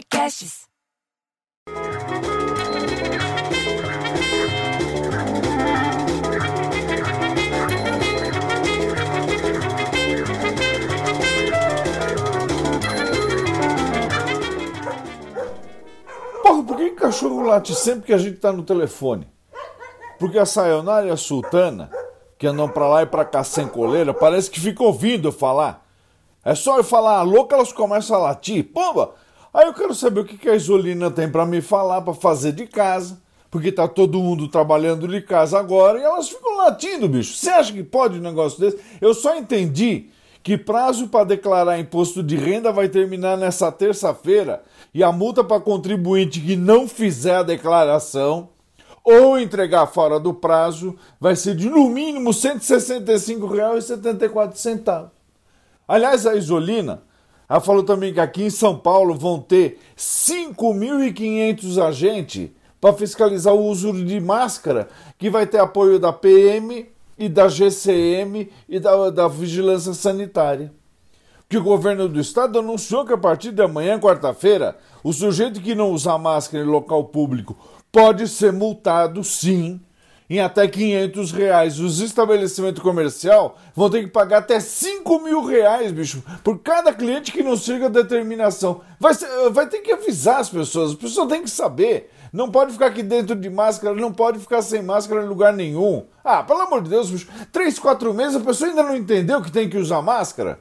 podcasts. Porra, por que cachorro late sempre que a gente tá no telefone? Porque a Sayonara Sultana, que andam pra lá e pra cá sem coleira, parece que ficam ouvindo eu falar. É só eu falar alô que elas começam a latir. Pomba! Aí eu quero saber o que a Isolina tem para me falar, para fazer de casa. Porque tá todo mundo trabalhando de casa agora e elas ficam latindo, bicho. Você acha que pode um negócio desse? Eu só entendi que prazo para declarar imposto de renda vai terminar nessa terça-feira e a multa para contribuinte que não fizer a declaração ou entregar fora do prazo vai ser de no mínimo R$ 165,74. Aliás, a Isolina ela falou também que aqui em São Paulo vão ter 5.500 agentes para fiscalizar o uso de máscara, que vai ter apoio da PM e da GCM e da, da Vigilância Sanitária. Que o governo do estado anunciou que a partir de amanhã, quarta-feira, o sujeito que não usar máscara em local público pode ser multado, sim, em até 500 reais. Os estabelecimentos comerciais vão ter que pagar até 5 mil reais, bicho, por cada cliente que não siga a determinação. Vai, ser, vai ter que avisar as pessoas, as pessoas têm que saber. Não pode ficar aqui dentro de máscara, não pode ficar sem máscara em lugar nenhum. Ah, pelo amor de Deus, bicho, três, quatro meses a pessoa ainda não entendeu que tem que usar máscara.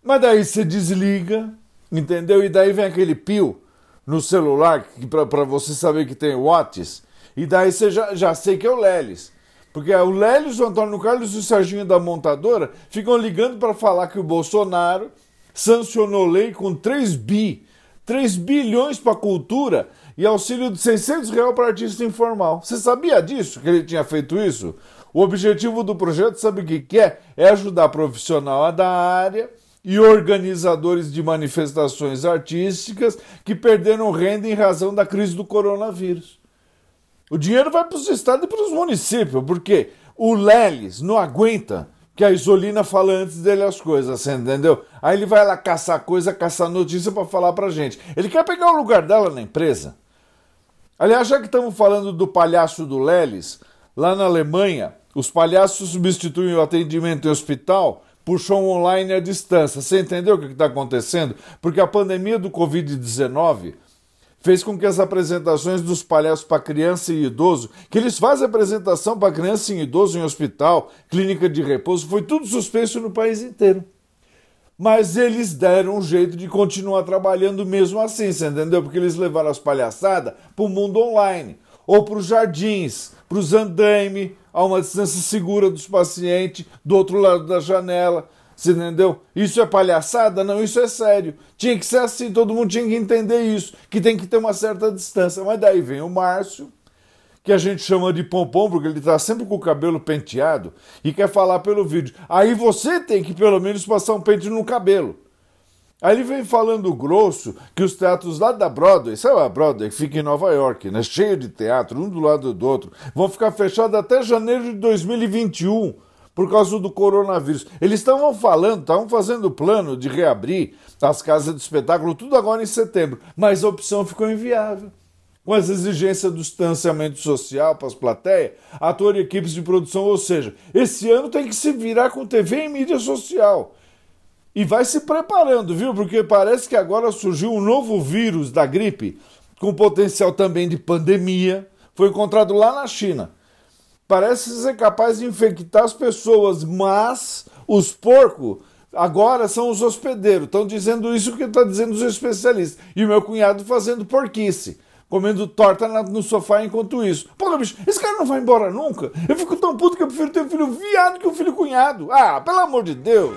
Mas daí você desliga, entendeu? E daí vem aquele pio no celular para você saber que tem WhatsApp e daí você já, já sei que é o Lelis. Porque o Lelis, o Antônio Carlos e o Serginho da montadora ficam ligando para falar que o Bolsonaro sancionou lei com 3 bi, 3 bilhões para cultura e auxílio de 600 reais para artista informal. Você sabia disso, que ele tinha feito isso? O objetivo do projeto, sabe o que, que é? É ajudar profissional da área e organizadores de manifestações artísticas que perderam renda em razão da crise do coronavírus. O dinheiro vai para os estados e para os municípios, porque o Lelis não aguenta que a Isolina fala antes dele as coisas, você entendeu? Aí ele vai lá caçar coisa, caçar notícia para falar para gente. Ele quer pegar o lugar dela na empresa. Aliás, já que estamos falando do palhaço do Lelis, lá na Alemanha, os palhaços substituem o atendimento em hospital por show online à distância. Você entendeu o que está acontecendo? Porque a pandemia do Covid-19 fez com que as apresentações dos palhaços para criança e idoso, que eles fazem apresentação para criança e idoso em hospital, clínica de repouso, foi tudo suspenso no país inteiro. Mas eles deram um jeito de continuar trabalhando mesmo assim, você entendeu? Porque eles levaram as palhaçadas para o mundo online, ou para os jardins, para os andaime, a uma distância segura dos pacientes, do outro lado da janela. Você entendeu? Isso é palhaçada? Não, isso é sério. Tinha que ser assim, todo mundo tinha que entender isso, que tem que ter uma certa distância. Mas daí vem o Márcio, que a gente chama de pompom, porque ele está sempre com o cabelo penteado e quer falar pelo vídeo. Aí você tem que pelo menos passar um pente no cabelo. Aí ele vem falando grosso que os teatros lá da Broadway, sabe a Broadway que fica em Nova York, né? Cheio de teatro, um do lado do outro, vão ficar fechados até janeiro de 2021 por causa do coronavírus. Eles estavam falando, estavam fazendo plano de reabrir as casas de espetáculo, tudo agora em setembro, mas a opção ficou inviável. Com as exigências do distanciamento social para as plateias, ator e equipes de produção, ou seja, esse ano tem que se virar com TV e mídia social. E vai se preparando, viu? Porque parece que agora surgiu um novo vírus da gripe, com potencial também de pandemia. Foi encontrado lá na China parece ser capaz de infectar as pessoas, mas os porcos agora são os hospedeiros. Estão dizendo isso que está dizendo os especialistas. E o meu cunhado fazendo porquice. Comendo torta no sofá enquanto isso. Pô, bicho, esse cara não vai embora nunca. Eu fico tão puto que eu prefiro ter um filho viado que um filho cunhado. Ah, pelo amor de Deus.